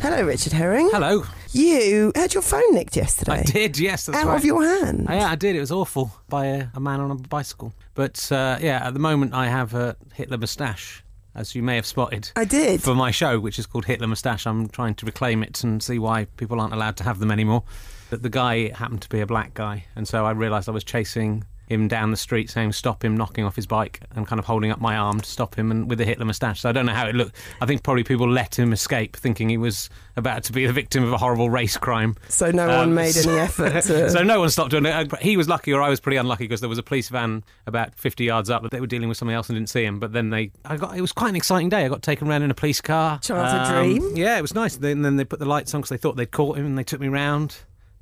Hello, Richard Herring. Hello. You had your phone nicked yesterday. I did, yes, that's Out right. of your hand. Uh, yeah, I did. It was awful by a, a man on a bicycle. But uh, yeah, at the moment I have a Hitler moustache, as you may have spotted. I did. For my show, which is called Hitler Moustache, I'm trying to reclaim it and see why people aren't allowed to have them anymore. But the guy happened to be a black guy, and so I realised I was chasing him down the street saying stop him knocking off his bike and kind of holding up my arm to stop him and with a Hitler moustache so I don't know how it looked I think probably people let him escape thinking he was about to be the victim of a horrible race crime So no one Um, made any effort to. so no one stopped doing it. He was lucky, or I was pretty unlucky, because there was a police van about 50 yards up. But they were dealing with something else and didn't see him. But then they, I got. It was quite an exciting day. I got taken around in a police car. Um, Childhood dream. Yeah, it was nice. Then, then they put the lights on because they thought they'd caught him, and they took me round.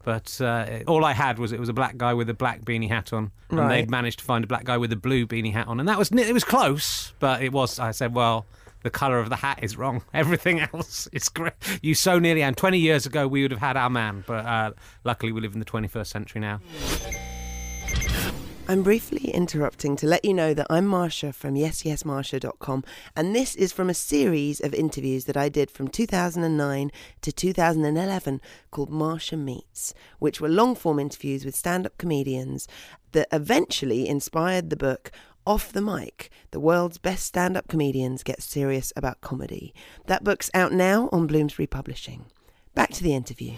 But uh, all I had was it was a black guy with a black beanie hat on, and Right. they'd managed to find a black guy with a blue beanie hat on, and that was it was close, but it was. I said, well. The colour of the hat is wrong. Everything else is great. You so nearly, and 20 years ago we would have had our man, but uh, luckily we live in the 21st century now. I'm briefly interrupting to let you know that I'm Marsha from yesyesmarsha.com, and this is from a series of interviews that I did from 2009 to 2011 called Marsha Meets, which were long form interviews with stand up comedians that eventually inspired the book Off the Mic The World's Best Stand Up Comedians Get Serious About Comedy. That book's out now on Bloomsbury Publishing. Back to the interview.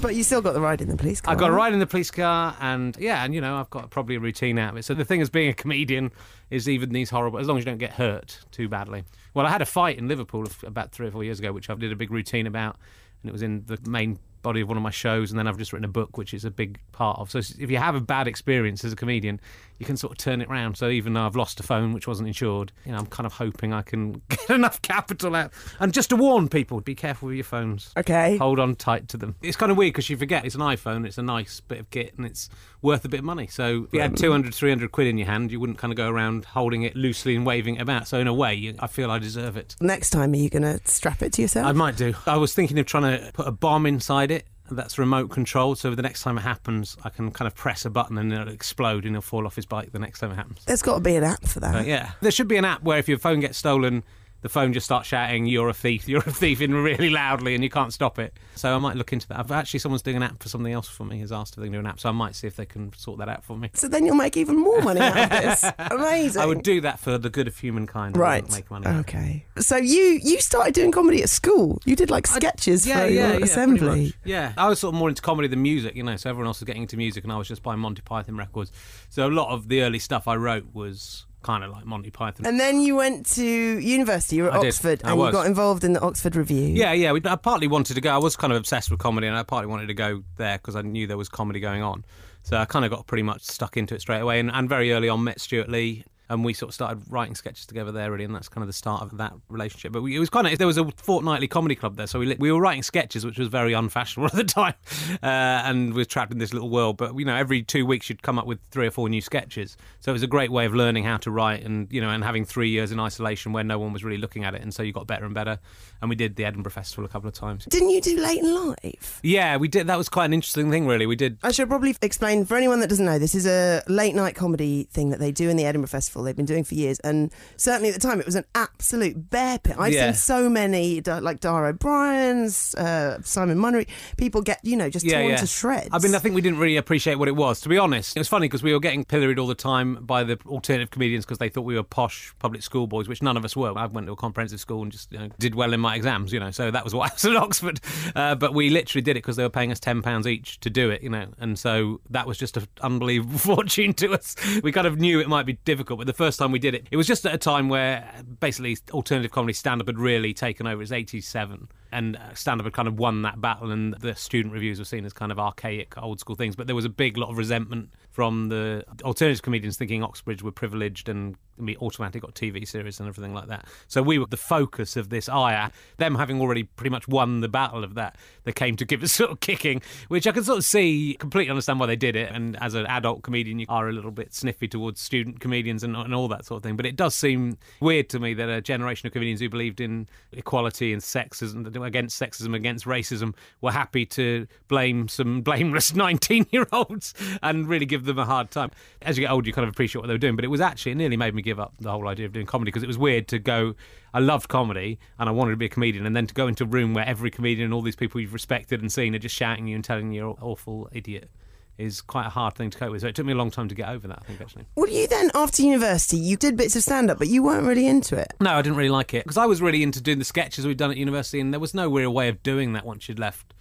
But you still got the ride in the police car. I got a ride in the police car, and yeah, and you know, I've got probably a routine out of it. So the thing is, being a comedian is even these horrible, as long as you don't get hurt too badly. Well, I had a fight in Liverpool about three or four years ago, which I did a big routine about, and it was in the main body of one of my shows. And then I've just written a book, which is a big part of. So if you have a bad experience as a comedian, you can sort of turn it round. So even though I've lost a phone which wasn't insured, you know, I'm kind of hoping I can get enough capital out. And just to warn people, be careful with your phones Okay. hold on tight to them. It's kind of weird because you forget it's an iPhone, it's a nice bit of kit, and it's worth a bit of money. So if you had 200, 300 quid in your hand, you wouldn't kind of go around holding it loosely and waving it about. So in a way, I feel I deserve it. Next time, are you going to strap it to yourself? I might do. I was thinking of trying to put a bomb inside it. That's remote controlled, so the next time it happens, I can kind of press a button and it'll explode and he'll fall off his bike the next time it happens. There's got to be an app for that. Uh, yeah, there should be an app where if your phone gets stolen, the phone just starts shouting, "You're a thief! You're a thief!" in really loudly, and you can't stop it. So I might look into that. I've actually someone's doing an app for something else for me. Has asked if they can do an app, so I might see if they can sort that out for me. So then you'll make even more money out of this. Amazing. I would do that for the good of humankind. I Right. Make money. Okay. So you you started doing comedy at school. You did like sketches yeah, for yeah, your yeah, assembly. Yeah, I was sort of more into comedy than music, you know. So everyone else was getting into music, and I was just buying Monty Python records. So a lot of the early stuff I wrote was kind of like Monty Python. And then you went to university. You were at I. Oxford, and you got involved in the Oxford Revue. Yeah, yeah. We, I partly wanted to go. I was kind of obsessed with comedy, and I partly wanted to go there because I knew there was comedy going on. So I kind of got pretty much stuck into it straight away, and, and very early on met Stewart Lee. And we sort of started writing sketches together there, really, and that's kind of the start of that relationship. But we, it was kind of there was a fortnightly comedy club there, so we we were writing sketches, which was very unfashionable at the time, uh, and we were trapped in this little world. But you know, every two weeks you'd come up with three or four new sketches, so it was a great way of learning how to write, and you know, and having three years in isolation where no one was really looking at it, and so you got better and better. And we did the Edinburgh Festival a couple of times. Didn't you do Late 'n' Live? Yeah, we did. That was quite an interesting thing, really. We did. I should probably explain for anyone that doesn't know. This is a late night comedy thing that they do in the Edinburgh Festival. They've been doing for years, and certainly at the time it was an absolute bear pit. I've Yeah. seen so many like Dara Ó Briain's, uh, Simon Munnery. People get you know just Yeah, torn yeah. to shreds. I mean, I think we didn't really appreciate what it was. To be honest, it was funny because we were getting pilloried all the time by the alternative comedians because they thought we were posh public school boys, which none of us were. I went to a comprehensive school and just you know, did well in my exams, you know. So that was why I was at Oxford. Uh, but we literally did it because they were paying us ten pounds each to do it, you know. And so that was just an unbelievable fortune to us. We kind of knew it might be difficult, but the first time we did it, it was just at a time where basically alternative comedy stand up had really taken over. It's eighty seven. And uh, stand up had kind of won that battle, and the student reviews were seen as kind of archaic, old school things. But there was a big lot of resentment from the alternative comedians thinking Oxbridge were privileged and we automatically got TV series and everything like that. So we were the focus of this ire. Them having already pretty much won the battle of that, they came to give us sort of kicking, which I can sort of see, completely understand why they did it. And as an adult comedian, you are a little bit sniffy towards student comedians and, and all that sort of thing. But it does seem weird to me that a generation of comedians who believed in equality and sexism, against sexism, against racism, were happy to blame some blameless 19 year olds and really give them a hard time. As you get older, you kind of appreciate what they were doing. But it was actually, it nearly made me give give up the whole idea of doing comedy because it was weird to go. I loved comedy and I wanted to be a comedian, and then to go into a room where every comedian and all these people you've respected and seen are just shouting you and telling you you're an awful idiot is quite a hard thing to cope with. So it took me a long time to get over that. I think actually. Well, you then after university, you did bits of stand up, but you weren't really into it. No, I didn't really like it because I was really into doing the sketches we'd done at university, and there was no real way of doing that once you'd left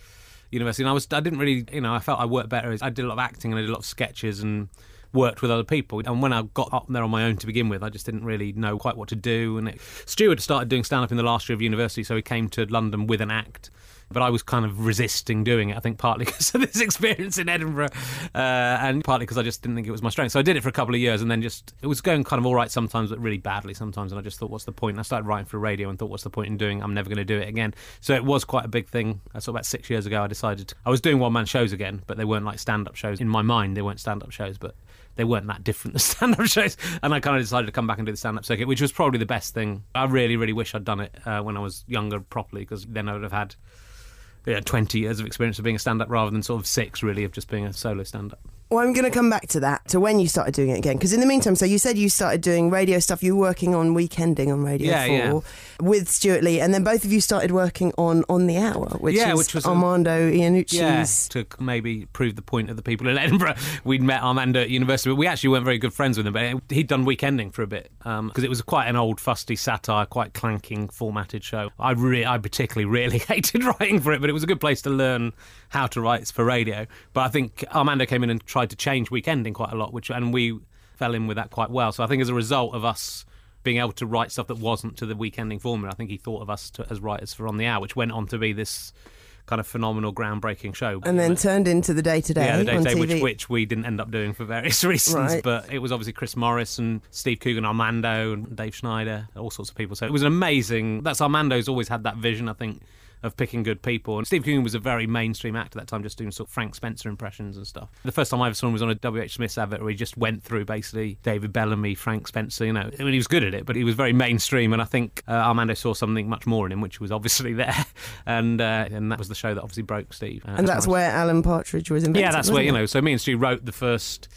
university. And I was, I didn't really, you know, I felt I worked better. As I did a lot of acting and I did a lot of sketches and worked with other people. And when I got up there on my own to begin with, I just didn't really know quite what to do. And it, Stuart started doing stand up in the last year of university, so he came to London with an act but I was kind of resisting doing it. I think partly because of this experience in Edinburgh, uh, and partly because I just didn't think it was my strength. So I did it for a couple of years, and then just it was going kind of all right sometimes, but really badly sometimes. And I just thought, what's the point? And I started writing for radio and thought, what's the point in doing? it? I'm never going to do it again. So it was quite a big thing. I saw about six years ago. I decided to, I was doing one man shows again, but they weren't like stand up shows in my mind. They weren't stand up shows, but they weren't that different than stand up shows. And I kind of decided to come back and do the stand up circuit, which was probably the best thing. I really, really wish I'd done it uh, when I was younger properly because then I would have had yeah, 20 years of experience of being a stand up rather than sort of six, really, of just being a solo stand up. Well, I'm going to come back to that, to when you started doing it again. Because in the meantime, so you said you started doing radio stuff. You were working on Weekending on Radio yeah, 4 yeah. with Stewart Lee. And then both of you started working on On the Hour, which, yeah, is which was Armando Iannucci's. Yeah, to maybe prove the point of the people in Edinburgh. We'd met Armando at university, but we actually weren't very good friends with him. But he'd done Weekending for a bit because um, it was quite an old, fusty satire, quite clanking, formatted show. I, re- I particularly really hated writing for it, but it was a good place to learn how to write for radio. But I think Armando came in and tried to change Weekending quite a lot, which and we fell in with that quite well. So I think as a result of us being able to write stuff that wasn't to the weekending formula, I think he thought of us to, as writers for On the Hour, which went on to be this kind of phenomenal, groundbreaking show. And then turned into the Day Today. Yeah, the Day Today, which which we didn't end up doing for various reasons. Right. But it was obviously Chris Morris and Steve Coogan, Armando and Dave Schneider, all sorts of people. So it was an amazing. That's Armando's always had that vision, I think. Of picking good people, and Steve Coogan was a very mainstream actor at that time, just doing sort of Frank Spencer impressions and stuff. The first time I ever saw him was on a W.H. Smith's advert where he just went through basically David Bellamy, Frank Spencer. You know, I mean, he was good at it, but he was very mainstream. And I think uh, Armando saw something much more in him, which was obviously there, and uh, and that was the show that obviously broke Steve. Uh, and that's where Alan Partridge was invented. Yeah, that's where you know. So me and Stu wrote the first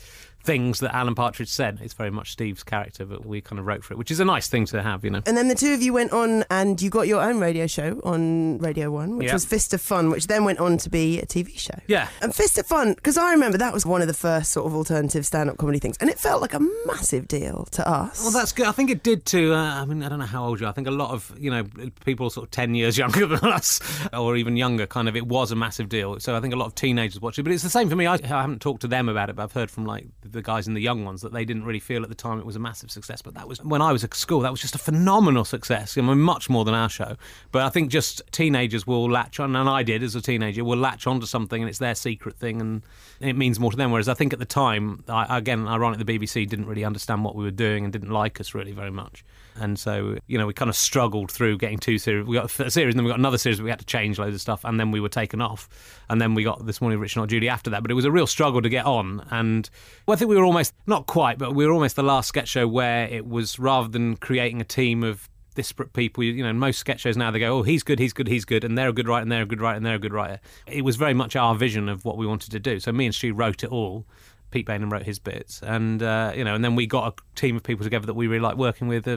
things that Alan Partridge said. It's very much Steve's character, but we kind of wrote for it, which is a nice thing to have, you know. And then the two of you went on and you got your own radio show on Radio 1, which Yeah. was Fist of Fun, which then went on to be a TV show. Yeah. And Fist of Fun, because I remember that was one of the first sort of alternative stand up comedy things. And it felt like a massive deal to us. Well, that's good. I think it did to. Uh, I mean, I don't know how old you are. I think a lot of you know people sort of ten years younger than us, or even younger. Kind of, it was a massive deal. So I think a lot of teenagers watched it. But it's the same for me. I, I haven't talked to them about it, but I've heard from like the guys in the young ones that they didn't really feel at the time it was a massive success. But that was when I was at school. That was just a phenomenal success. I mean, much more than our show. But I think just teenagers will latch on, and I did as a teenager, will latch onto something, and it's their secret thing, and it means more to them. Whereas I think at the time, I, again, ironically, the BBC didn't really understand what we were doing and didn't like us really very much. And so, you know, we kind of struggled through getting two series. We got a series, and then we got another series. We had to change loads of stuff, and then we were taken off. And then we got this morning, Rich Not Judy after that. But it was a real struggle to get on. And well, I think we were almost not quite, but we were almost the last sketch show where it was rather than creating a team of disparate people. You, know, most sketch shows now they go, "Oh, he's good, he's good, he's good," and they're a good writer, and they're a good writer, and they're a good writer. It was very much our vision of what we wanted to do. So me and Stu wrote it all. Pete Baynham wrote his bits, and uh, you know, and then we got a team of people together that we really like working with.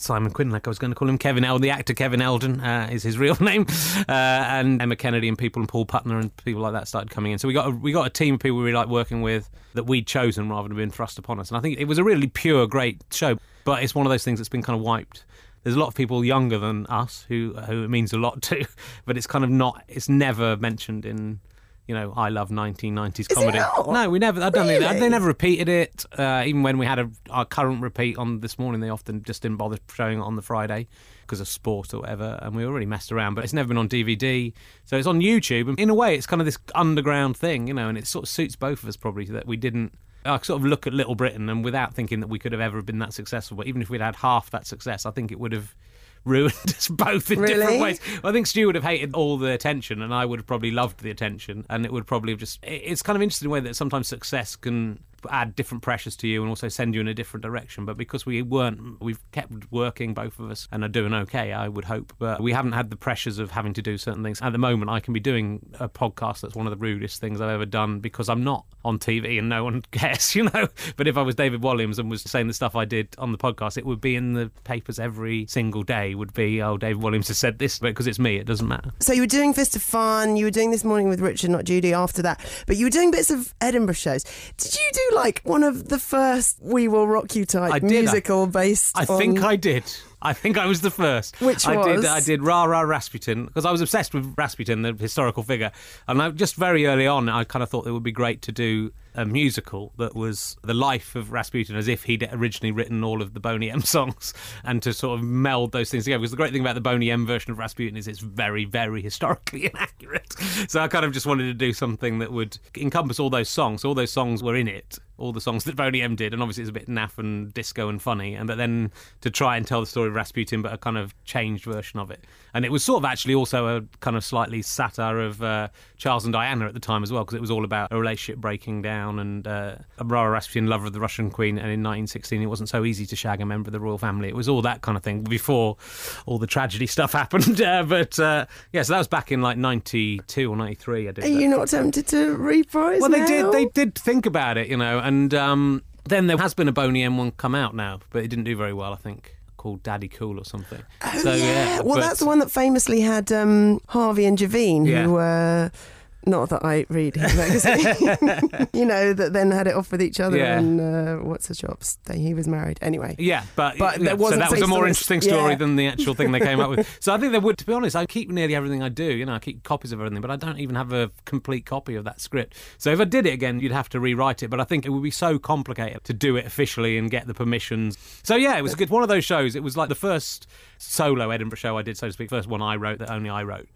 Simon Quinn, like I was going to call him, Kevin Eldon, the actor Kevin Eldon uh, is his real name, uh, and Emma Kennedy and people, and Paul Putner and people like that started coming in. So we got a, we got a team of people we like working with that we'd chosen rather than being thrust upon us. And I think it was a really pure, great show, but it's one of those things that's been kind of wiped. There's a lot of people younger than us who who it means a lot to, but it's kind of not. It's never mentioned in you know, I love 1990s Is it comedy. No, we never. I don't think Really? they never repeated it. Uh, even when we had a, our current repeat on this morning, they often just didn't bother showing it on the Friday because of sport or whatever. And we already messed around, but it's never been on DVD. So it's on YouTube. And in a way, it's kind of this underground thing, you know, and it sort of suits both of us probably that we didn't. I sort of look at Little Britain and without thinking that we could have ever been that successful, but even if we'd had half that success, I think it would have ruined us both in Really? different ways. I think Stu would have hated all the attention, and I would have probably loved the attention, and it would probably have just. It's kind of interesting the way that sometimes success can add different pressures to you and also send you in a different direction. But because we weren't, we've kept working, both of us, and are doing okay, I would hope. But we haven't had the pressures of having to do certain things. At the moment, I can be doing a podcast that's one of the rudest things I've ever done because I'm not on TV and no one cares, you know. But if I was David Walliams and was saying the stuff I did on the podcast, it would be in the papers every single day. Would be, oh, David Walliams has said this, but because it's me, it doesn't matter. So you were doing Fist of Fun, you were doing This Morning with Richard, not Judy, after that, but you were doing bits of Edinburgh shows. Did you do like one of the first We Will Rock You type I did. musical based? I on... think I did. I think I was the first. Which I was? did. I did Ra Ra Rasputin because I was obsessed with Rasputin, the historical figure, and I just very early on I kind of thought it would be great to do a musical that was the life of Rasputin as if he'd originally written all of the Boney M songs and to sort of meld those things together. Because the great thing about the Boney M version of Rasputin is it's very, very historically inaccurate. So I kind of just wanted to do something that would encompass all those songs. All those songs were in it. All the songs that Boney M did, and obviously it's a bit naff and disco and funny, and but then to try and tell the story of Rasputin, but a kind of changed version of it, and it was sort of actually also a kind of slightly satire of uh, Charles and Diana at the time as well, because it was all about a relationship breaking down and uh, Ra Rasputin, lover of the Russian queen, and in 1916 it wasn't so easy to shag a member of the royal family. It was all that kind of thing before all the tragedy stuff happened. Uh, but uh, yeah, so that was back in like 92 or 93. I did. Are that. you not tempted to reprise? Well, they did. They did think about it, you know, and um, then there has been a Boney M one come out now, but it didn't do very well. I think called Daddy Cool or something. Oh, so yeah. Well, but- that's the one that famously had um, Harvey and Javine, Yeah. who were. Not that I read his magazine, you know, that then had it off with each other Yeah. and uh, what's the chops? He was married. Anyway. Yeah, but, But yeah, so that was a more interesting story Yeah. than the actual thing they came up with. So I think there would, to be honest, I keep nearly everything I do. You know, I keep copies of everything, but I don't even have a complete copy of that script. So if I did it again, you'd have to rewrite it. But I think it would be so complicated to do it officially and get the permissions. So yeah, it was good. One of those shows. It was like the first solo Edinburgh show I did, so to speak. First one I wrote that only I wrote.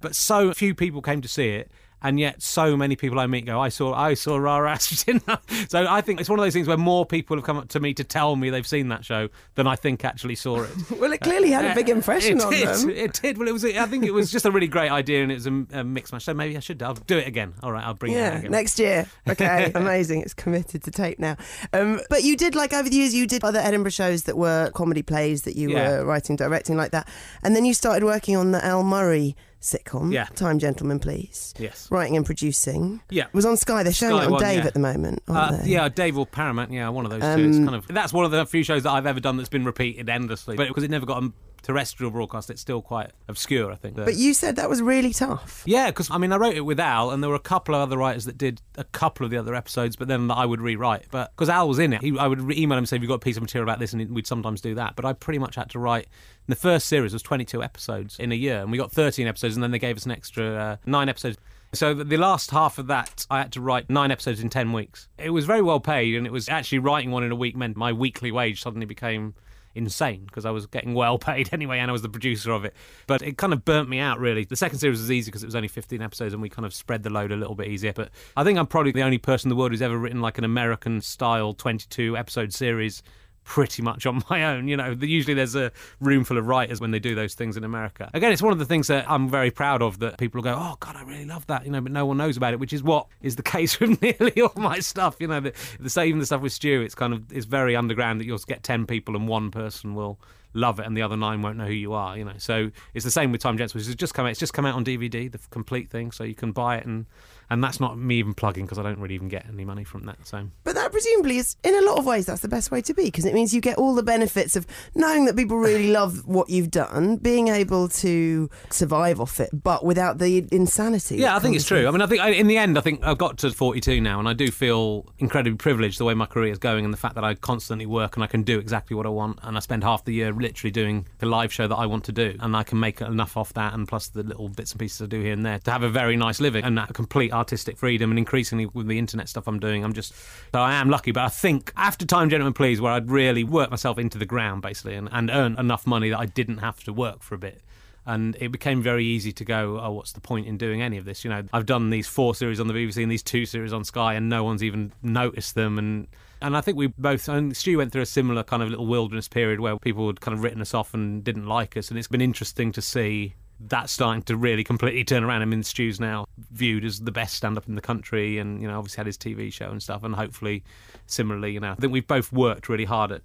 But so few people came to see it. And yet, so many people I meet go, "I saw, I saw Ra Rasputin." so I think it's one of those things where more people have come up to me to tell me they've seen that show than I think actually saw it. Well, it clearly had a big impression it on did, them. It did. Well, it was. I think it was just a really great idea, and it was a, a mixed match. So maybe I should. I'll do it again. All right, I'll bring it out again. next year. Okay, amazing. It's committed to tape now. Um, but you did, like, over the years, you did other Edinburgh shows that were comedy plays that you Yeah. were writing, directing, like that. And then you started working on the Al Murray sitcom, Yeah. Time Gentlemen Please. Yes. Writing and producing. Yeah. It was on Sky. They're showing Sky it on One, Dave yeah. at the moment, Uh, yeah, Dave or Paramount. Yeah, one of those two. It's Um, kind of that's one of the few shows that I've ever done that's been repeated endlessly. But because it never got a terrestrial broadcast, it's still quite obscure. I think. But you said that was really tough. Yeah, because I mean, I wrote it with Al, and there were a couple of other writers that did a couple of the other episodes, but then I would rewrite. But because Al was in it, he, I would re- email him and say, "Have you got a piece of material about this?" And we'd sometimes do that. But I pretty much had to write. The first series was 22 episodes in a year, and we got 13 episodes, and then they gave us an extra uh, nine episodes. So the the last half of that, I had to write nine episodes in 10 weeks. It was very well paid, and it was actually writing one in a week meant my weekly wage suddenly became insane because I was getting well paid anyway and I was the producer of it. But it kind of burnt me out really. The second series was easy because it was only 15 episodes and we kind of spread the load a little bit easier. But I think I'm probably the only person in the world who's ever written like an American style 22 episode series pretty much on my own. You know, usually there's a room full of writers when they do those things in America. Again, it's one of the things that I'm very proud of that people go, oh, God, I really love that, you know, but no one knows about it, which is what is the case with nearly all my stuff. You know, the, the same the stuff with Stu, it's kind of, it's very underground that you'll get 10 people and one person will love it and the other nine won't know who you are, you know. So it's the same with Time Gents, which has just come out, it's just come out on DVD, the complete thing, so you can buy it and and that's not me even plugging because I don't really even get any money from that. So But that presumably is, in a lot of ways, that's the best way to be because it means you get all the benefits of knowing that people really love what you've done, being able to survive off it, but without the insanity. Yeah, I think it's true. I mean, I think I, in the end, I think I've got to 42 now, and I do feel incredibly privileged the way my career is going, and the fact that I constantly work and I can do exactly what I want, and I spend half the year literally doing the live show that I want to do, and I can make enough off that, and plus the little bits and pieces I do here and there to have a very nice living and that complete artistic freedom. And increasingly with the internet stuff I'm doing, I'm just so I am lucky. But I think after Time Gentlemen Please, where I'd really worked myself into the ground basically, and, and earn enough money that I didn't have to work for a bit and it became very easy to go oh what's the point in doing any of this you know i've done these four series on the bbc and these two series on sky and no one's even noticed them and and I think we both, and Stu went through a similar kind of little wilderness period where people had kind of written us off and didn't like us. And it's been interesting to see that's starting to really completely turn around. I mean, Stu's now viewed as the best stand up in the country and, you know, obviously had his TV show and stuff. And hopefully, similarly, you know, I think we've both worked really hard at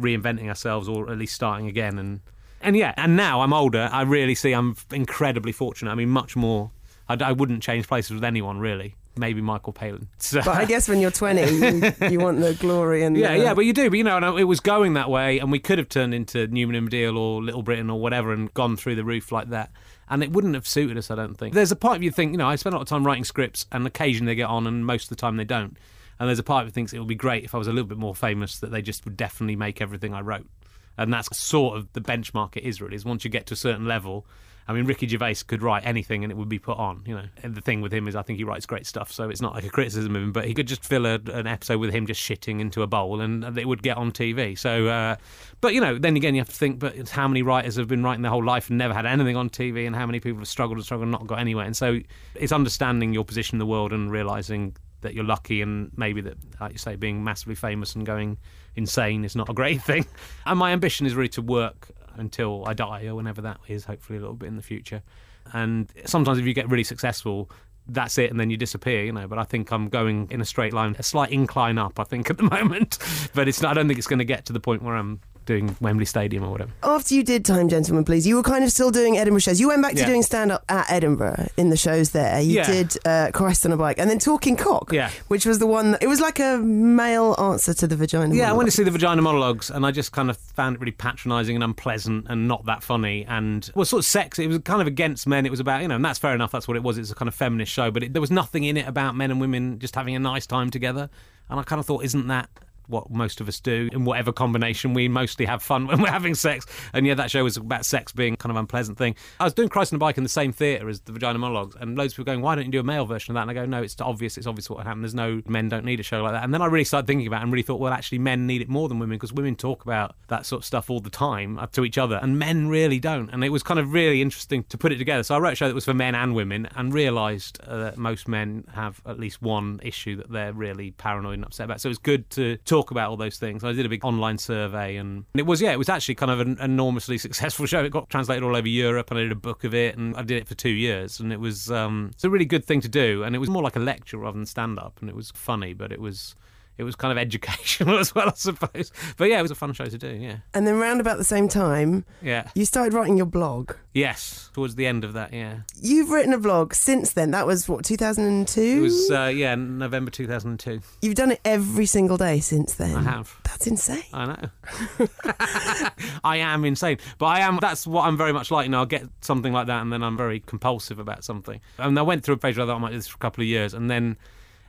reinventing ourselves or at least starting again. And, and yeah, and now I'm older, I really see I'm incredibly fortunate. I mean, much more. I, I wouldn't change places with anyone, really maybe Michael Palin. So. But I guess when you're 20, you, you want the glory and yeah, the, yeah. But you do. But you know, it was going that way, and we could have turned into Newman and Baddiel or Little Britain or whatever, and gone through the roof like that. And it wouldn't have suited us, I don't think. There's a part of you think, you know, I spend a lot of time writing scripts, and occasionally they get on, and most of the time they don't. And there's a part of you thinks it would be great if I was a little bit more famous, that they just would definitely make everything I wrote. And that's sort of the benchmark it is, really. Is once you get to a certain level, I mean, Ricky Gervais could write anything and it would be put on. You know, and the thing with him is I think he writes great stuff, so it's not like a criticism of him, but he could just fill a, an episode with him just shitting into a bowl and it would get on TV. So, uh, but you know, then again, you have to think, but how many writers have been writing their whole life and never had anything on TV, and how many people have struggled and struggled and not got anywhere. And so, it's understanding your position in the world and realizing that you're lucky and maybe that, like you say, being massively famous and going insane is not a great thing. And my ambition is really to work until I die or whenever that is, hopefully a little bit in the future. And sometimes if you get really successful, that's it, and then you disappear, you know. But I think I'm going in a straight line, a slight incline up, I think, at the moment. But it's not, I don't think it's going to get to the point where I'm doing Wembley Stadium or whatever. After you did Time Gentlemen Please, you were kind of still doing Edinburgh shows. You went back to Yeah. doing stand up at Edinburgh in the shows there. You Yeah. did uh, Christ on a Bike and then Talking Cock, Yeah. which was the one, that, it was like a male answer to the vagina. Yeah, I went to see the Vagina Monologues, and I just kind of found it really patronising and unpleasant and not that funny. And well, sort of sex. It was kind of against men. It was about you know, and that's fair enough. That's what it was. It's a kind of feminist show, but it, there was nothing in it about men and women just having a nice time together. And I kind of thought, isn't that what most of us do in whatever combination. We mostly have fun when we're having sex. And yeah that show was about sex being kind of unpleasant thing. I was doing christ on a bike in the same theatre as the vagina monologues and loads of people going why don't you do a male version of that? And i go no it's obvious. It's obvious what happened there's no men don't need a show like that. And then i really started thinking about it and really thought well actually men need it more than women because women talk about that sort of stuff all the time uh, to each other and men really don't. And it was kind of really interesting to put it together. So i wrote a show that was for men and women and realised uh, that most men have at least one issue that they're really paranoid and upset about. So it was good to talk about all those things. I did a big online survey and it was yeah it was actually kind of an enormously successful show. It got translated all over Europe and I did a book of it and I did it for two years and it was um, it's a really good thing to do and it was more like a lecture rather than stand up and it was funny but it was it was kind of educational as well I suppose but yeah it was a fun show to do yeah And then round about the same time, yeah you started writing your blog. yes towards the end of that yeah You've written a blog since then. That was what 2002. it was uh, yeah November 2002 You've done it every single day since then. I have That's insane. I know. I am insane, but I am. That's what I'm very much like. You know, I'll get something like that, and then I'm very compulsive about something. And I went through a phase where I thought I might do this for a couple of years, and then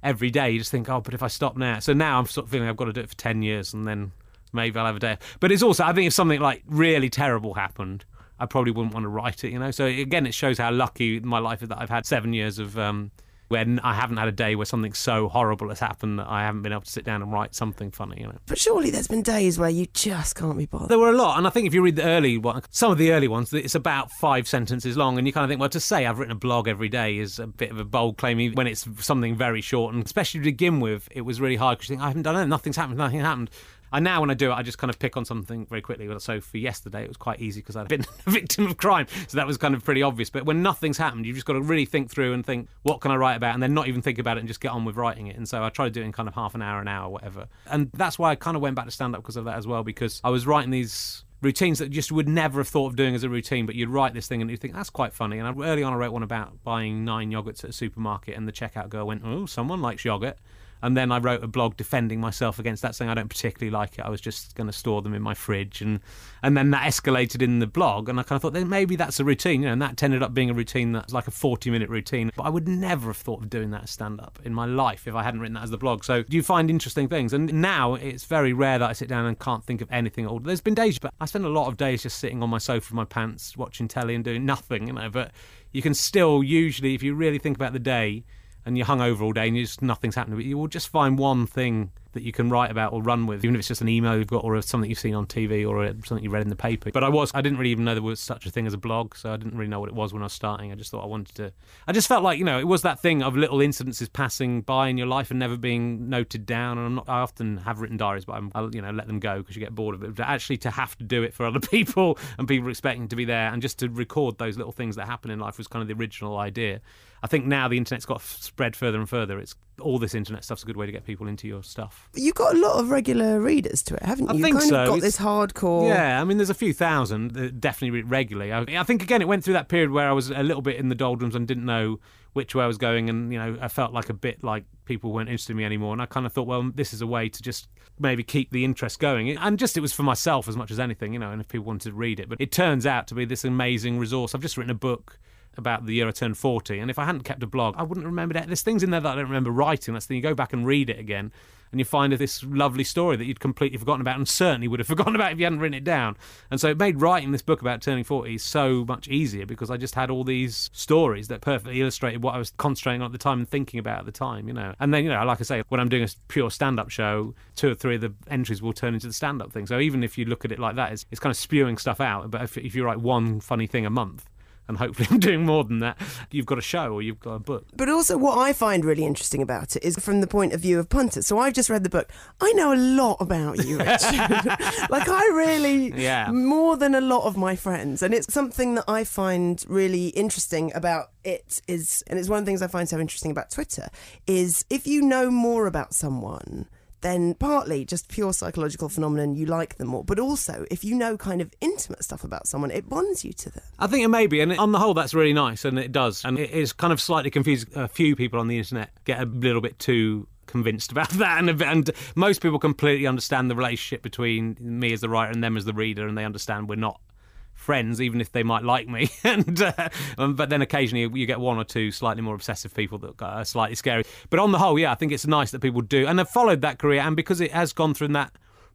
every day you just think, oh, but if I stop now, so now I'm sort of feeling I've got to do it for ten years, and then maybe I'll have a day. But it's also, I think, if something like really terrible happened. I probably wouldn't want to write it, you know. So again, it shows how lucky my life is that I've had seven years of um, when I haven't had a day where something so horrible has happened that I haven't been able to sit down and write something funny, you know. But surely there's been days where you just can't be bothered. There were a lot, and I think if you read the early one, some of the early ones, it's about five sentences long, and you kind of think, well, to say I've written a blog every day is a bit of a bold claim even when it's something very short, and especially to begin with, it was really hard because you think I haven't done it, nothing's happened, nothing happened. And now when I do it, I just kind of pick on something very quickly. So for yesterday, it was quite easy because I'd been a victim of crime, so that was kind of pretty obvious. But when nothing's happened, you've just got to really think through and think, what can I write about, and then not even think about it and just get on with writing it. And so I try to do it in kind of half an hour, an hour, whatever. And that's why I kind of went back to stand up because of that as well, because I was writing these routines that just would never have thought of doing as a routine, but you'd write this thing and you think that's quite funny. And early on, I wrote one about buying nine yogurts at a supermarket, and the checkout girl went, "Oh, someone likes yogurt." And then I wrote a blog defending myself against that, saying I don't particularly like it. I was just going to store them in my fridge, and and then that escalated in the blog. And I kind of thought then maybe that's a routine, you know. And that ended up being a routine that's like a forty-minute routine. But I would never have thought of doing that stand-up in my life if I hadn't written that as the blog. So you find interesting things, and now it's very rare that I sit down and can't think of anything at all. There's been days, but I spend a lot of days just sitting on my sofa with my pants, watching telly, and doing nothing, you know. But you can still usually, if you really think about the day and you're hungover all day and you just nothing's happening, but you will just find one thing that you can write about or run with, even if it's just an email you've got or something you've seen on TV or uh, something you read in the paper. But I was, I didn't really even know there was such a thing as a blog, so I didn't really know what it was when I was starting. I just thought I wanted to, I just felt like, you know, it was that thing of little incidences passing by in your life and never being noted down. And I'm not, I often have written diaries, but I'm, I'll, you know, let them go because you get bored of it. But actually to have to do it for other people and people expecting to be there and just to record those little things that happen in life was kind of the original idea. I think now the internet's got spread further and further. It's all this internet stuff's a good way to get people into your stuff. You've got a lot of regular readers to it, haven't you? I think You've kind so. Of got It's- this hardcore. Yeah, I mean, there's a few thousand that definitely read regularly. I, I think again, it went through that period where I was a little bit in the doldrums and didn't know which way I was going, and you know, I felt like a bit like people weren't interested in me anymore. And I kind of thought, well, this is a way to just maybe keep the interest going, and just it was for myself as much as anything, you know. And if people wanted to read it, but it turns out to be this amazing resource. I've just written a book about the year I turned 40. And if I hadn't kept a blog, I wouldn't remember that. There's things in there that I don't remember writing. That's the thing. You go back and read it again, and you find this lovely story that you'd completely forgotten about and certainly would have forgotten about if you hadn't written it down. And so it made writing this book about turning 40 so much easier because I just had all these stories that perfectly illustrated what I was concentrating on at the time and thinking about at the time, you know. And then, you know, like I say, when I'm doing a pure stand up show, two or three of the entries will turn into the stand up thing. So even if you look at it like that, it's, it's kind of spewing stuff out. But if, if you write one funny thing a month, and hopefully I'm doing more than that. You've got a show or you've got a book. But also, what I find really interesting about it is from the point of view of punters. So I've just read the book. I know a lot about you, Richard. like I really, Yeah. more than a lot of my friends, and it's something that I find really interesting about it. Is and it's one of the things I find so interesting about Twitter is if you know more about someone. Then partly just pure psychological phenomenon, you like them more. But also, if you know kind of intimate stuff about someone, it bonds you to them. I think it may be, and on the whole, that's really nice, and it does. And it is kind of slightly confusing. A few people on the internet get a little bit too convinced about that, and, and most people completely understand the relationship between me as the writer and them as the reader, and they understand we're not friends, even if they might like me. and uh, um, but then occasionally you get one or two slightly more obsessive people that are slightly scary. But on the whole, yeah, I think it's nice that people do, and have followed that career, and because it has gone through that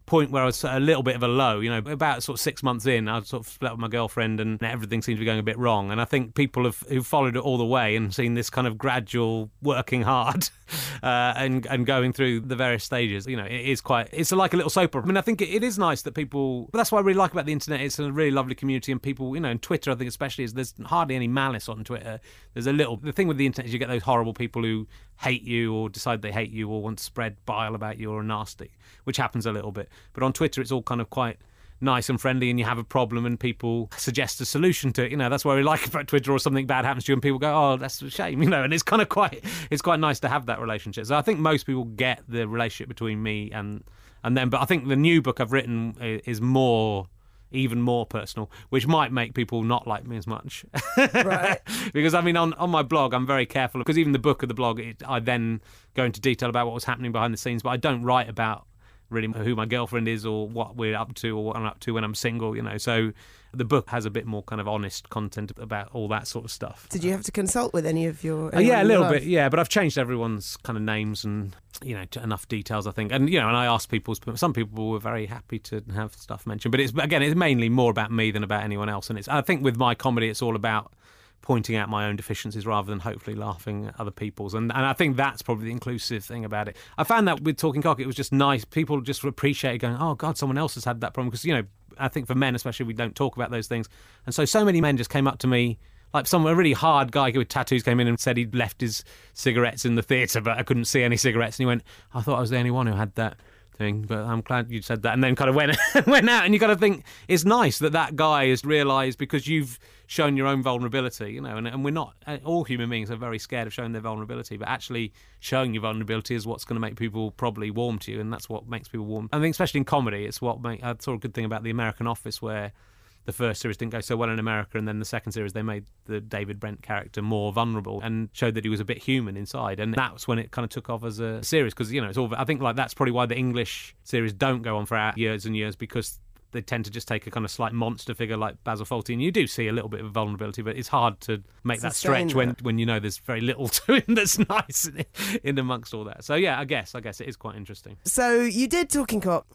point where I was a little bit of a low, you know, about sort of six months in, I sort of split up with my girlfriend and everything seemed to be going a bit wrong. And I think people have who followed it all the way and seen this kind of gradual working hard uh, and and going through the various stages, you know, it is quite, it's like a little soap opera. I mean, I think it, it is nice that people, that's what I really like about the internet. It's a really lovely community and people, you know, and Twitter, I think especially is there's hardly any malice on Twitter. There's a little, the thing with the internet is you get those horrible people who hate you or decide they hate you or want to spread bile about you or are nasty, which happens a little bit. But on Twitter, it's all kind of quite nice and friendly and you have a problem and people suggest a solution to it. You know that's why we like about twitter or something bad happens to you and people go oh that's a shame you know and it's kind of quite it's quite nice to have that relationship. So i think most people get the relationship between me and and them. But i think the new book i've written is more even more personal which might make people not like me as much Right. because I mean, on, on my blog, I'm very careful because even the book of the blog, it, I then go into detail about what was happening behind the scenes, but I don't write about really who my girlfriend is or what we're up to or what I'm up to when I'm single, you know. So the book has a bit more kind of honest content about all that sort of stuff. Did you have to consult with any of your? Uh, yeah, a anyone in your little bit, yeah. But I've changed everyone's kind of names and you know to enough details, I think. And you know, and I asked people. Some people were very happy to have stuff mentioned, but it's again, it's mainly more about me than about anyone else. And it's I think with my comedy, it's all about pointing out my own deficiencies rather than hopefully laughing at other people's. And and I think that's probably the inclusive thing about it. I found that with Talking Cock, it was just nice. People just appreciated going, oh God, someone else has had that problem because you know. I think for men, especially, we don't talk about those things, and so so many men just came up to me like some a really hard guy with tattoos came in and said he'd left his cigarettes in the theatre, but I couldn't see any cigarettes. And he went, "I thought I was the only one who had that thing, but I'm glad you said that." And then kind of went went out, and you got to think it's nice that that guy has realised because you've shown your own vulnerability, you know, and, and we're not uh, all human beings are very scared of showing their vulnerability, but actually showing your vulnerability is what's going to make people probably warm to you, and that's what makes people warm. I think especially in comedy, it's what make, I saw a good thing about the American Office where the first series didn't go so well in America, and then the second series they made the David Brent character more vulnerable and showed that he was a bit human inside, and that's when it kind of took off as a series because you know it's all. I think like that's probably why the English series don't go on for years and years because they tend to just take a kind of slight monster figure like Basil Fawlty, and you do see a little bit of vulnerability, but it's hard to make that stretch when that. when you know there's very little to him that's nice in, in amongst all that. So yeah, I guess I guess it is quite interesting. So you did Talking Cock,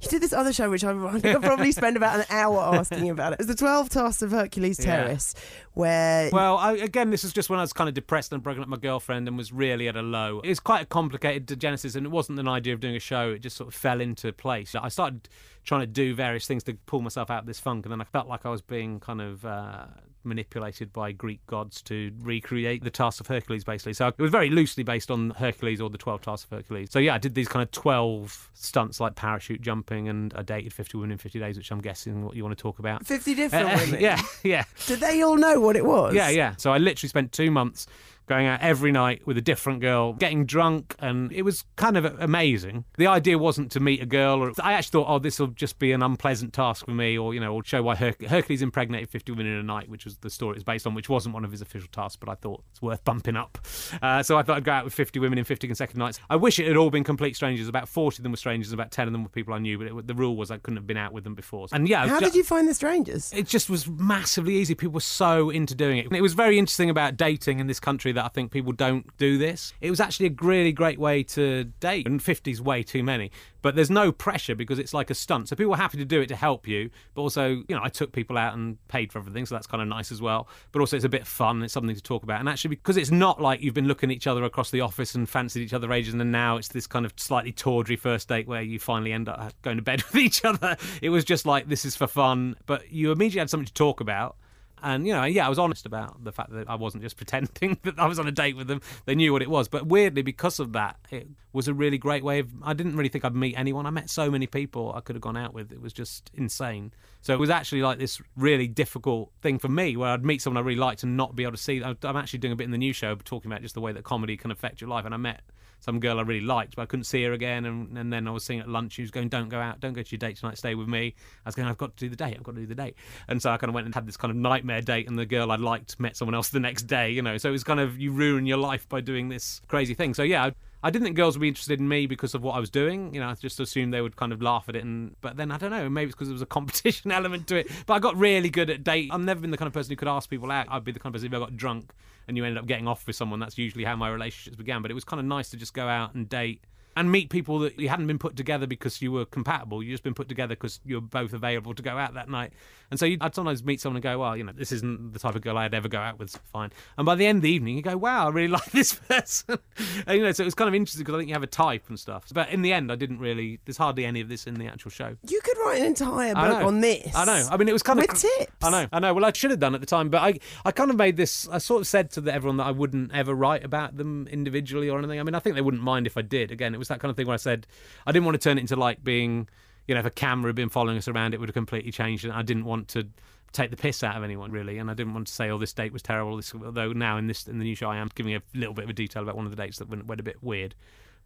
You did this other show, which I, think I probably spend about an hour asking you about it. It was the Twelve Tasks of Hercules Yeah. Terrace, where Well, I, again, this was just when I was kind of depressed and broken up my girlfriend and was really at a low. It's quite a complicated genesis, and it wasn't an idea of doing a show. It just sort of fell into place. I started trying to do various things to pull myself out of this funk, and then I felt like I was being kind of. Uh, manipulated by Greek gods to recreate the tasks of Hercules, basically. So it was very loosely based on Hercules or the 12 tasks of Hercules. So yeah, I did these kind of 12 stunts like parachute jumping, and I dated 50 women in 50 days, which I'm guessing what you want to talk about. fifty different Uh, women. yeah, yeah. Did they all know what it was? Yeah, yeah. So I literally spent two months going out every night with a different girl, getting drunk, and it was kind of amazing. The idea wasn't to meet a girl, or I actually thought, oh, this will just be an unpleasant task for me, or you know, or show why Her- Hercules impregnated 50 women in a night, which was the story it was based on, which wasn't one of his official tasks, but I thought it's worth bumping up. Uh, so I thought I'd go out with 50 women in 50 consecutive nights. I wish it had all been complete strangers. About 40 of them were strangers, about 10 of them were people I knew, but it, the rule was I couldn't have been out with them before. And yeah, How ju- did you find the strangers? it just was massively easy. People were so into doing it. It was very interesting about dating in this country that I think people don't do this. It was actually a really great way to date, and 50's way too many. But there's no pressure because it's like a stunt. So people are happy to do it to help you. But also, you know, I took people out and paid for everything, so that's kind of nice as well. But also, it's a bit fun. It's something to talk about. And actually, because it's not like you've been looking at each other across the office and fancied each other ages, and then now it's this kind of slightly tawdry first date where you finally end up going to bed with each other. It was just like, this is for fun. But you immediately had something to talk about. And you know, yeah, I was honest about the fact that I wasn't just pretending that I was on a date with them. They knew what it was. But weirdly, because of that, it was a really great way of. I didn't really think I'd meet anyone. I met so many people I could have gone out with. It was just insane. So it was actually like this really difficult thing for me, where I'd meet someone I really liked and not be able to see. I'm actually doing a bit in the new show talking about just the way that comedy can affect your life. And I met some girl I really liked, but I couldn't see her again. And, and then I was seeing at lunch. She was going, "Don't go out. Don't go to your date tonight. Stay with me." I was going, "I've got to do the date. I've got to do the date." And so I kind of went and had this kind of nightmare date, and the girl I liked met someone else the next day. You know, so it was kind of you ruin your life by doing this crazy thing. So yeah. I, didn't think girls would be interested in me because of what I was doing. You know, I just assumed they would kind of laugh at it. And but then I don't know, maybe it's because there was a competition element to it. But I got really good at date. I've never been the kind of person who could ask people out. I'd be the kind of person if I got drunk and you ended up getting off with someone. That's usually how my relationships began. But it was kind of nice to just go out and date and meet people that you hadn't been put together because you were compatible. You just been put together because you were both available to go out that night. And so I'd sometimes meet someone and go, well, you know, this isn't the type of girl I'd ever go out with. so Fine. And by the end of the evening, you go, wow, I really like this person. and, you know, so it was kind of interesting because I think you have a type and stuff. But in the end, I didn't really. There's hardly any of this in the actual show. You could write an entire book on this. I know. I mean, it was kind of With tips. I know. I know. Well, I should have done at the time, but I, I kind of made this. I sort of said to everyone that I wouldn't ever write about them individually or anything. I mean, I think they wouldn't mind if I did. Again, it was that kind of thing where I said I didn't want to turn it into like being, you know, if a camera had been following us around, it would have completely changed. And I didn't want to take the piss out of anyone really, and I didn't want to say, "Oh, this date was terrible." This, although now in this in the new show, I am giving a little bit of a detail about one of the dates that went, went a bit weird.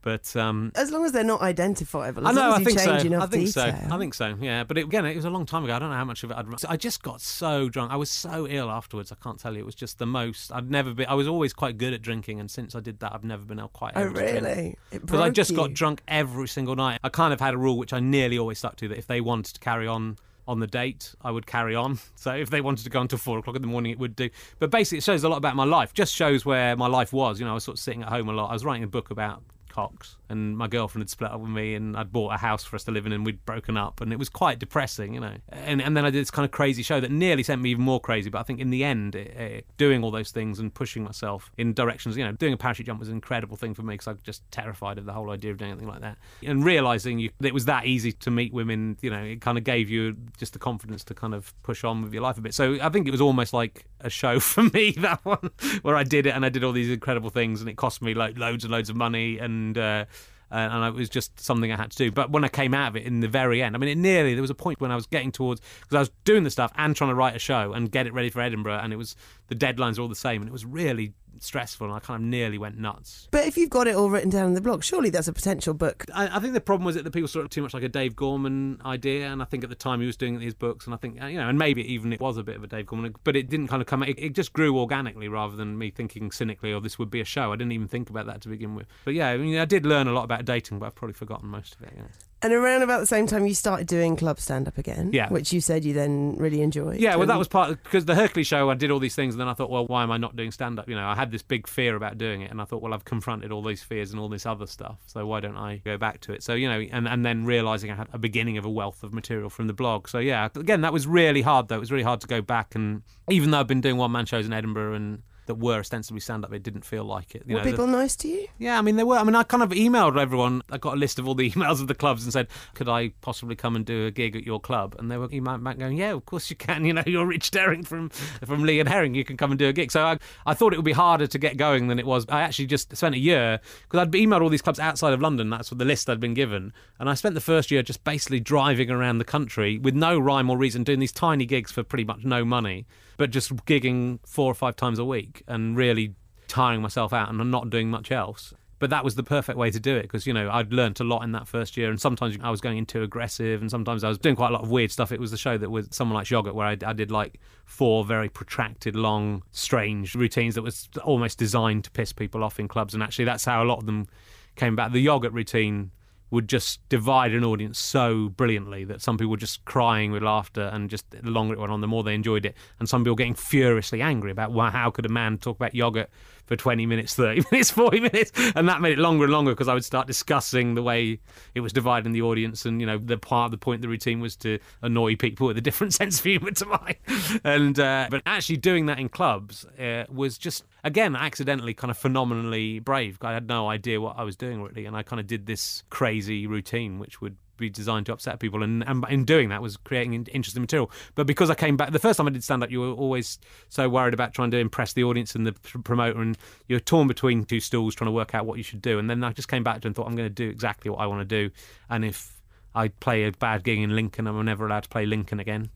But um, As long as they're not identifiable. I know. long as I you think change so. enough I think detail. so. I think so. Yeah. But it, again, it was a long time ago. I don't know how much of it I'd. I just got so drunk. I was so ill afterwards. I can't tell you. It was just the most. I'd never been. I was always quite good at drinking, and since I did that, I've never been quite. Oh, able to really? Because I just you. got drunk every single night. I kind of had a rule which I nearly always stuck to that if they wanted to carry on on the date, I would carry on. So if they wanted to go until four o'clock in the morning, it would do. But basically, it shows a lot about my life. Just shows where my life was. You know, I was sort of sitting at home a lot. I was writing a book about cocks, and my girlfriend had split up with me, and I'd bought a house for us to live in, and we'd broken up, and it was quite depressing, you know. And and then I did this kind of crazy show that nearly sent me even more crazy. But I think in the end, it, it, doing all those things and pushing myself in directions, you know, doing a parachute jump was an incredible thing for me because I was just terrified of the whole idea of doing anything like that. And realizing you, it was that easy to meet women, you know, it kind of gave you just the confidence to kind of push on with your life a bit. So I think it was almost like a show for me that one, where I did it and I did all these incredible things, and it cost me like loads and loads of money and. Uh, and and it was just something I had to do. But when I came out of it in the very end, I mean, it nearly there was a point when I was getting towards because I was doing the stuff and trying to write a show and get it ready for Edinburgh, and it was the deadlines were all the same, and it was really stressful, and I kind of nearly went nuts. But if you've got it all written down in the blog, surely that's a potential book. I, I think the problem was that the people saw it too much like a Dave Gorman idea, and I think at the time he was doing these books, and I think uh, you know, and maybe even it was a bit of a Dave Gorman, but it didn't kind of come. It, it just grew organically rather than me thinking cynically, "Oh, this would be a show." I didn't even think about that to begin with. But yeah, I mean, I did learn a lot about dating, but I've probably forgotten most of it. Yeah. And around about the same time, you started doing club stand up again. Yeah. Which you said you then really enjoyed. Yeah, well, that was part because the Hercules show. I did all these things, and then I thought, well, why am I not doing stand up? You know, I had this big fear about doing it, and I thought, well, I've confronted all these fears and all this other stuff, so why don't I go back to it? So you know, and and then realizing I had a beginning of a wealth of material from the blog. So yeah, again, that was really hard though. It was really hard to go back, and even though I've been doing one man shows in Edinburgh and that were ostensibly stand up, it didn't feel like it. You Were know, the- people nice to you? yeah, I mean, they were. I mean, I kind of emailed everyone. I got a list of all the emails of the clubs and said, could I possibly come and do a gig at your club? And they were emailing back going, yeah, of course you can. You know, you're Rich Herring from, from Lee and Herring. You can come and do a gig. So I, I thought it would be harder to get going than it was. I actually just spent a year, because I'd emailed all these clubs outside of London. That's what the list I'd been given. And I spent the first year just basically driving around the country with no rhyme or reason, doing these tiny gigs for pretty much no money, but just gigging four or five times a week and really tiring myself out and not doing much else. But that was the perfect way to do it because, you know, I'd learnt a lot in that first year. And sometimes I was going in too aggressive and sometimes I was doing quite a lot of weird stuff. It was the show that with someone like Yogurt where I, I did like four very protracted, long, strange routines that was almost designed to piss people off in clubs. And actually, that's how a lot of them came back. The Yogurt routine would just divide an audience so brilliantly that some people were just crying with laughter and just the longer it went on the more they enjoyed it. And some people getting furiously angry about why how could a man talk about yogurt for 20 minutes 30 minutes 40 minutes and that made it longer and longer because i would start discussing the way it was dividing the audience and you know the part of the point of the routine was to annoy people with a different sense of humor to mine. And uh, but actually doing that in clubs uh, was just again accidentally kind of phenomenally brave. I had no idea what i was doing really and i kind of did this crazy routine which would be designed to upset people and, and in doing that was creating interesting material. But because i came back the first time i did stand up you were always so worried about trying to impress the audience and the pr- promoter and you're torn between two stools trying to work out what you should do. And then i just came back to and thought i'm going to do exactly what i want to do. And if i play a bad gig in lincoln i'm never allowed to play lincoln again.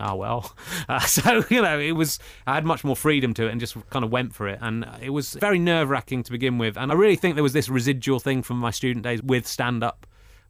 Oh well. Uh, so you know it was i had much more freedom to it and just kind of went for it. And it was very nerve-wracking to begin with. And i really think there was this residual thing from my student days with stand-up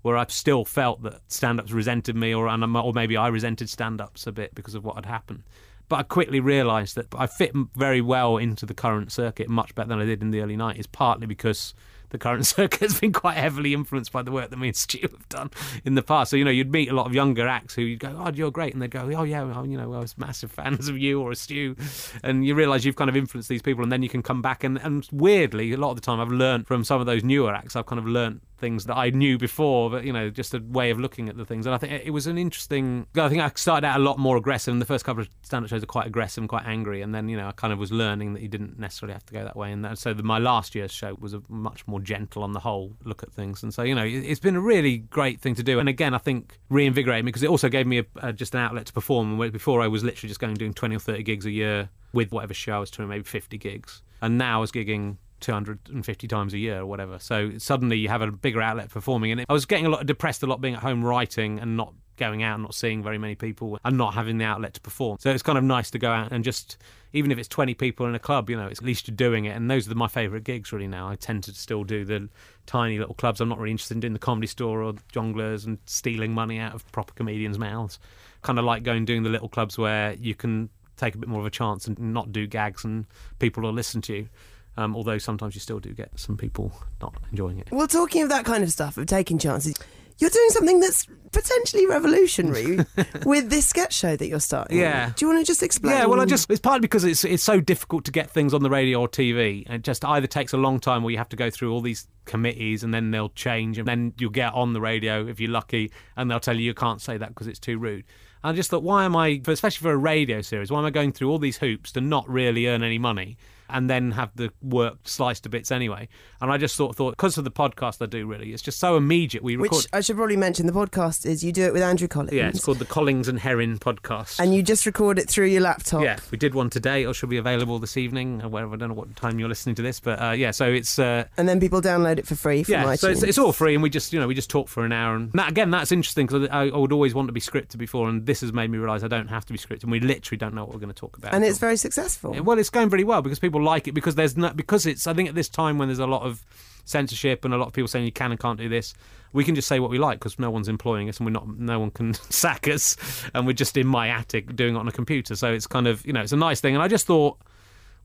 where I've still felt that stand-ups resented me or, and, or maybe i resented stand-ups a bit because of what had happened but I quickly realised that I fit very well into the current circuit, much better than I did in the early 90s, partly because the current circuit has been quite heavily influenced by the work that me and Stu have done in the past. So, you know, you'd meet a lot of younger acts who you'd go, oh, you're great. And they'd go, oh, yeah, well, you know, I was massive fans of you or a Stu. And you realise you've kind of influenced these people and then you can come back. And, and weirdly, a lot of the time I've learned from some of those newer acts, I've kind of learned things that I knew before, but you know, just a way of looking at the things. And I think it was an interesting. I think I started out a lot more aggressive, and the first couple of stand-up shows are quite aggressive and quite angry. And then you know, I kind of was learning that you didn't necessarily have to go that way. And that, so the, my last year's show was a much more gentle on the whole look at things. And so you know, it, it's been a really great thing to do. And again, I think reinvigorated me because it also gave me a, a, just an outlet to perform. Before I was literally just going doing twenty or thirty gigs a year with whatever show I was doing, maybe fifty gigs. And now I was gigging 250 times a year or whatever. So suddenly you have a bigger outlet performing. And I was getting a lot depressed a lot being at home writing and not going out and not seeing very many people and not having the outlet to perform. So it's kind of nice to go out and just, even if it's 20 people in a club, you know, it's at least you're doing it. And those are my favourite gigs really now. I tend to still do the tiny little clubs. I'm not really interested in doing the comedy store or jongleurs and stealing money out of proper comedians' mouths. Kind of like going doing the little clubs where you can take a bit more of a chance and not do gags and people will listen to you. Um, although sometimes you still do get some people not enjoying it. Well, talking of that kind of stuff, of taking chances, you're doing something that's potentially revolutionary with this sketch show that you're starting. Yeah. Do you want to just explain? Yeah, well, I just it's partly because it's it's so difficult to get things on the radio or TV. and It just either takes a long time, or you have to go through all these committees, and then they'll change, and then you'll get on the radio if you're lucky, and they'll tell you you can't say that because it's too rude. And I just thought, why am I, especially for a radio series, why am I going through all these hoops to not really earn any money? And then have the work sliced to bits anyway. And I just thought, thought because of the podcast I do, really, it's just so immediate. We record. Which I should probably mention the podcast is you do it with Andrew Collins. yeah, it's called the Collings and Herring podcast. And you just record it through your laptop. yeah, we did one today, or should be available this evening, or. I don't know what time you're listening to this, but uh, yeah. So it's uh, And then people download it for free from yeah, iTunes. so it's, it's all free, and we just you know we just talk for an hour, and that, again that's interesting because I, I would always want to be scripted before, and this has made me realise I don't have to be scripted, and we literally don't know what we're going to talk about. and it's all. very successful. Yeah, well, it's going very well because people like it because there's no because it's I think at this time when there's a lot of censorship and a lot of people saying you can and can't do this, we can just say what we like because no one's employing us and we're not no one can sack us and we're just in my attic doing it on a computer. So it's kind of you know it's a nice thing. And I just thought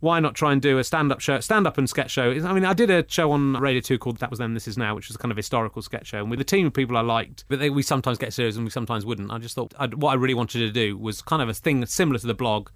why not try and do a stand-up show, stand-up and sketch show? I mean, I did a show on Radio Two called That Was Then, This Is Now, which was a kind of historical sketch show, and with a team of people I liked, but they, we sometimes get serious and we sometimes wouldn't. I just thought I'd, what I really wanted to do was kind of a thing similar to the blog,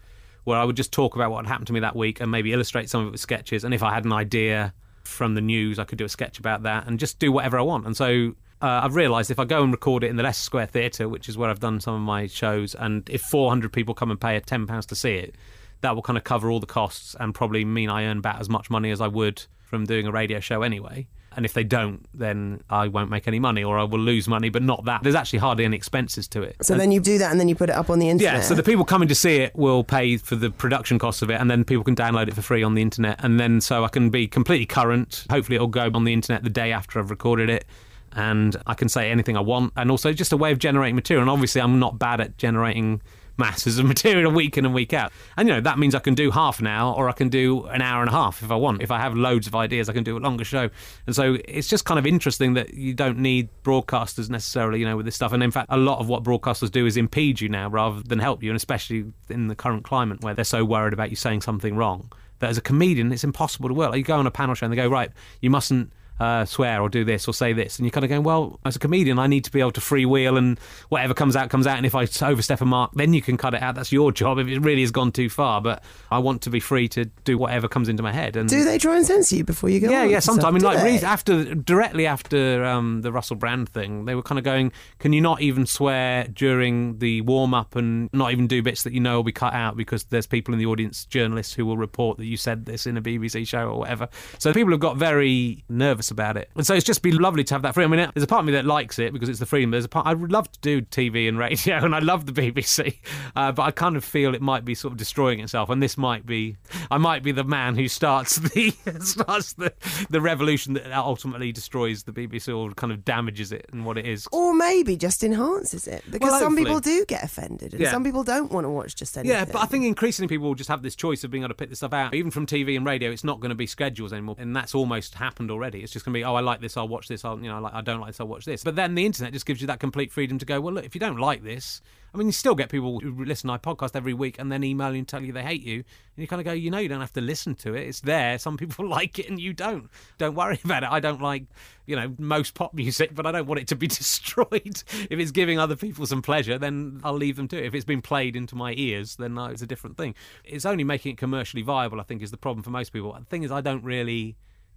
where I would just talk about what had happened to me that week and maybe illustrate some of it with sketches. And if I had an idea from the news, I could do a sketch about that and just do whatever I want. And so uh, I've realised if I go and record it in the Leicester Square Theatre, which is where I've done some of my shows, and if 400 people come and pay a £10 to see it, that will kind of cover all the costs and probably mean I earn about as much money as I would from doing a radio show anyway. And if they don't, then I won't make any money or I will lose money, but not that. There's actually hardly any expenses to it. So And- then you do that and then you put it up on the internet. yeah, so the people coming to see it will pay for the production costs of it, and then people can download it for free on the internet. And then so I can be completely current. Hopefully, it'll go on the internet the day after I've recorded it, and I can say anything I want. And also, just a way of generating material. And obviously, I'm not bad at generating masses of material week in and week out. And you know that means I can do half an hour or I can do an hour and a half if I want. If I have loads of ideas, I can do a longer show. And so it's just kind of interesting that you don't need broadcasters necessarily, you know, with this stuff. And in fact, a lot of what broadcasters do is impede you now rather than help you. And especially in the current climate where they're so worried about you saying something wrong that as a comedian, it's impossible to work. Like you go on a panel show and they go, right, you mustn't uh, swear or do this or say this, and you're kind of going, well, as a comedian, I need to be able to freewheel, and whatever comes out comes out. And if I overstep a mark, then you can cut it out. That's your job if it really has gone too far. But I want to be free to do whatever comes into my head. And do they try and censor you before you go yeah, on yeah. Sometimes I mean, like re- after directly after um, the Russell Brand thing, they were kind of going, "Can you not even swear during the warm up and not even do bits that you know will be cut out because there's people in the audience, journalists who will report that you said this in a BBC show or whatever." So people have got very nervous about it, and so it's just been lovely to have that freedom. I mean, there's a part of me that likes it because it's the freedom. There's a part I would love to do TV and radio, and I love the BBC, uh, but I kind of feel it might be sort of destroying itself, and this might be. I might be the man who starts the starts the the revolution that ultimately destroys the BBC or kind of damages it and what it is. Or maybe just enhances it because Well, some people do get offended and Yeah. some people don't want to watch just anything. Yeah, but I think increasingly people will just have this choice of being able to pick this stuff out. Even from TV and radio, it's not going to be schedules anymore, and that's almost happened already. It's just going to be, oh, I like this, I'll watch this. I'll, you know, like I don't like this, I'll watch this. But then the internet just gives you that complete freedom to go. Well, look, if you don't like this, I mean, you still get people who listen to my podcast every week and then email you and tell you they hate you, and you kind of go, you know, you don't have to listen to it. It's there. Some people like it and you don't. Don't worry about it. I don't like, you know, most pop music, but I don't want it to be destroyed. if it's giving other people some pleasure, then I'll leave them to it. If it's been played into my ears, then no, it's a different thing. It's only making it commercially viable, I think, is the problem for most people. The thing is, I don't really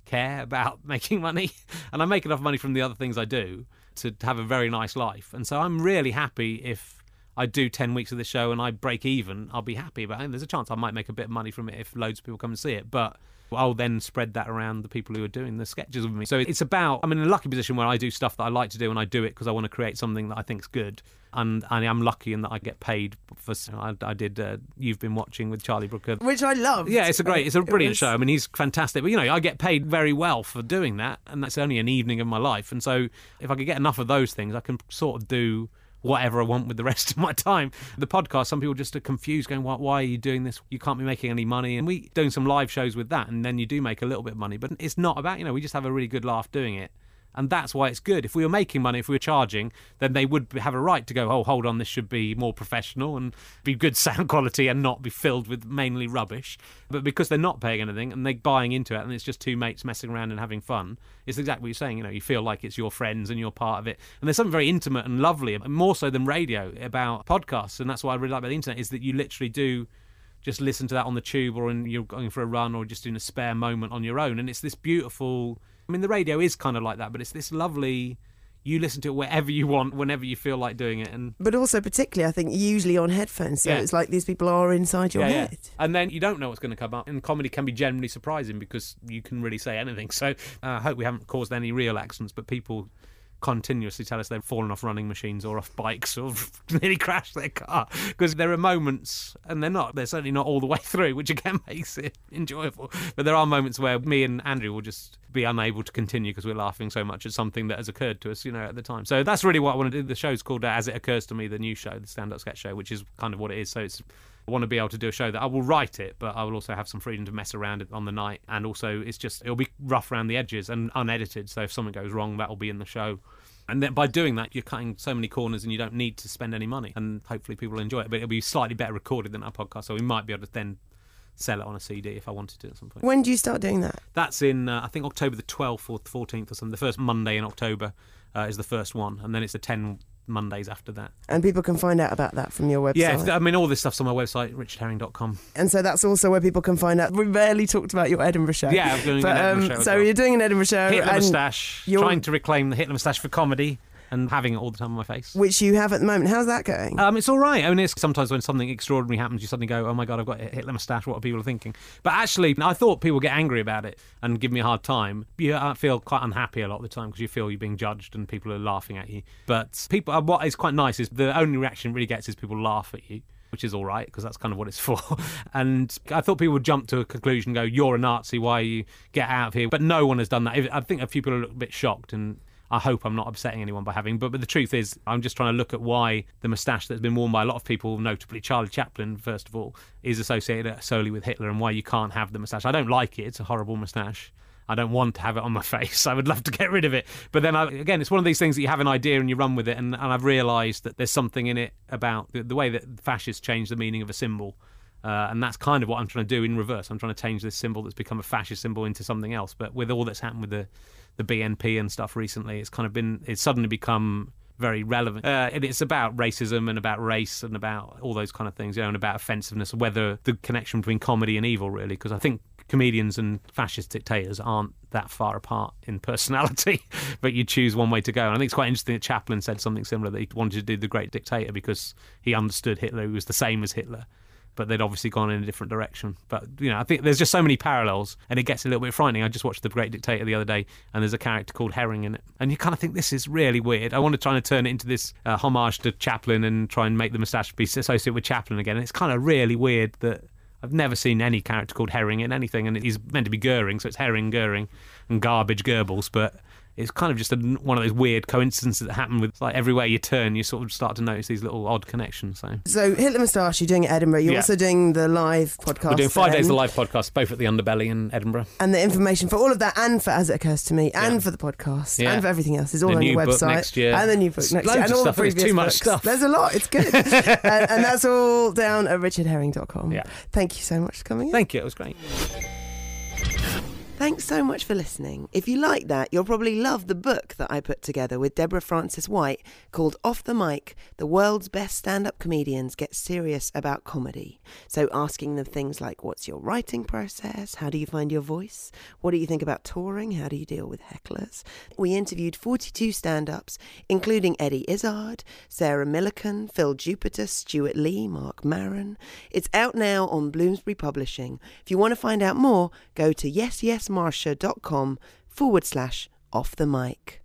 care about making money, and I make enough money from the other things I do to have a very nice life. And so I'm really happy if I do 10 weeks of the show and I break even, I'll be happy about it. There's a chance I might make a bit of money from it if loads of people come and see it. But I'll then spread that around the people who are doing the sketches with me. So it's about, I'm in a lucky position where I do stuff that I like to do and I do it because I want to create something that I think is good. And, and I'm lucky in that I get paid for. I, I did. Uh, You've been watching with Charlie Brooker. which I love. Yeah, it's a great, it's a brilliant was- show. I mean, he's fantastic. But you know, I get paid very well for doing that, and that's only an evening of my life. And so, if I could get enough of those things, I can sort of do whatever I want with the rest of my time. The podcast, some people just are confused, going, "Why, why are you doing this? You can't be making any money." And we doing some live shows with that, and then you do make a little bit of money. But it's not about you know, we just have a really good laugh doing it. And that's why it's good. If we were making money, if we were charging, then they would have a right to go, oh, hold on, this should be more professional and be good sound quality and not be filled with mainly rubbish. But because they're not paying anything and they're buying into it and it's just two mates messing around and having fun, it's exactly what you're saying. You know, you feel like it's your friends and you're part of it. And there's something very intimate and lovely, more so than radio, about podcasts. And that's what I really like about the internet is that you literally do just listen to that on the tube or when you're going for a run or just in a spare moment on your own. And it's this beautiful. I mean, the radio is kind of like that, but it's this lovely. You listen to it wherever you want, whenever you feel like doing it, and But also, particularly, I think usually on headphones. So Yeah. it's like these people are inside your yeah, yeah. head. And then you don't know what's going to come up. And comedy can be generally surprising because you can really say anything. So uh, I hope we haven't caused any real accidents, but people continuously tell us they've fallen off running machines or off bikes or nearly crashed their car. Because there are moments and they're not they're certainly not all the way through which again makes it enjoyable. But there are moments where me and andrew will just be unable to continue because we're laughing so much at something that has occurred to us you know at the time. So that's really what i want to do. The show's called as it occurs to me the new show the stand-up sketch show which is kind of what it is. So it's I want to be able to do a show that I will write it, but I will also have some freedom to mess around it on the night. And also, it's just, it'll be rough around the edges and unedited. So if something goes wrong, that will be in the show. And then by doing that, you're cutting so many corners and you don't need to spend any money. And hopefully, people will enjoy it. But it'll be slightly better recorded than our podcast. So we might be able to then sell it on a CD if I wanted to at some point. When do you start doing that? That's in uh, I think October the 12th or 14th or something. The first Monday in October uh, is the first one, and then it's the 10 Mondays after that. And people can find out about that from your website. Yeah, I mean all this stuff's on my website, richardherring.com. and so that's also where people can find out. We barely talked about your Edinburgh show. Yeah, I'm doing but, an Edinburgh um, show So well. you're doing an Edinburgh show, Hitler moustache, you're- trying to reclaim the Hitler moustache for comedy and having it all the time on my face. which you have at the moment. How's that going? Um, it's all right. I mean, it's sometimes when something extraordinary happens, you suddenly go, "Oh my god, I've got a Hitler moustache." What are people thinking? But actually, I thought people get angry about it and give me a hard time. Yeah, I feel quite unhappy a lot of the time because you feel you're being judged and people are laughing at you. But people, uh, what is quite nice is the only reaction it really gets is people laugh at you. Which is all right because that's kind of what it's for. And I thought people would jump to a conclusion, and go, "You're a Nazi. Why you get out of here?" But no one has done that. I think a few people are a bit shocked, and I hope I'm not upsetting anyone by having. But, but the truth is, I'm just trying to look at why the moustache that's been worn by a lot of people, notably Charlie Chaplin, first of all, is associated solely with Hitler, and why you can't have the moustache. I don't like it; it's a horrible moustache. I don't want to have it on my face. I would love to get rid of it. But then, I, again, it's one of these things that you have an idea and you run with it. And, and I've realised that there's something in it about the, the way that fascists change the meaning of a symbol. Uh, and that's kind of what I'm trying to do in reverse. I'm trying to change this symbol that's become a fascist symbol into something else. But with all that's happened with the, the BNP and stuff recently, it's kind of been, it's suddenly become very relevant. Uh, and it's about racism and about race and about all those kind of things, you know, and about offensiveness, whether the connection between comedy and evil, really, because I think comedians and fascist dictators aren't that far apart in personality, but you choose one way to go. And I think it's quite interesting that Chaplin said something similar that he wanted to do The Great Dictator because he understood Hitler, he was the same as Hitler. But they'd obviously gone in a different direction. But you know, I think there's just so many parallels, and it gets a little bit frightening. I just watched The Great Dictator the other day, and there's a character called Herring in it, and you kind of think this is really weird. I want to try and turn it into this uh, homage to Chaplin and try and make the moustache be associated with Chaplin again. And it's kind of really weird that I've never seen any character called Herring in anything, and he's meant to be Goering, so it's Herring, Goering, and Garbitsch, Goebbels, but it's kind of just a, one of those weird coincidences that happen with like everywhere you turn, you sort of start to notice these little odd connections. So so Hitler Moustache, you're doing at Edinburgh. You're Yeah. also doing the live podcast. we're doing five days of live podcast, both at the Underbelly in Edinburgh. And the information for all of that, and for As It Occurs to Me, and Yeah. for the podcast, Yeah. and for everything else, is all The on your website. And the new book It's next loads year. of And all stuff, the previous too much books. stuff. There's a lot. It's good. and, and that's all down at richardherring.com. Yeah. Thank you so much for coming in. Thank you, it was great. Thanks so much for listening. If you like that, you'll probably love the book that I put together with Deborah Frances-White called Off the Mic The World's Best Stand Up Comedians Get Serious About Comedy. So, asking them things like what's your writing process? How do you find your voice? What do you think about touring? How do you deal with hecklers? We interviewed 42 stand ups, including Eddie Izzard, Sarah Millican, Phil Jupitus, Stewart Lee, Marc Maron. It's out now on Bloomsbury Publishing. If you want to find out more, go to yesyesmarsha.com forward slash off the mic.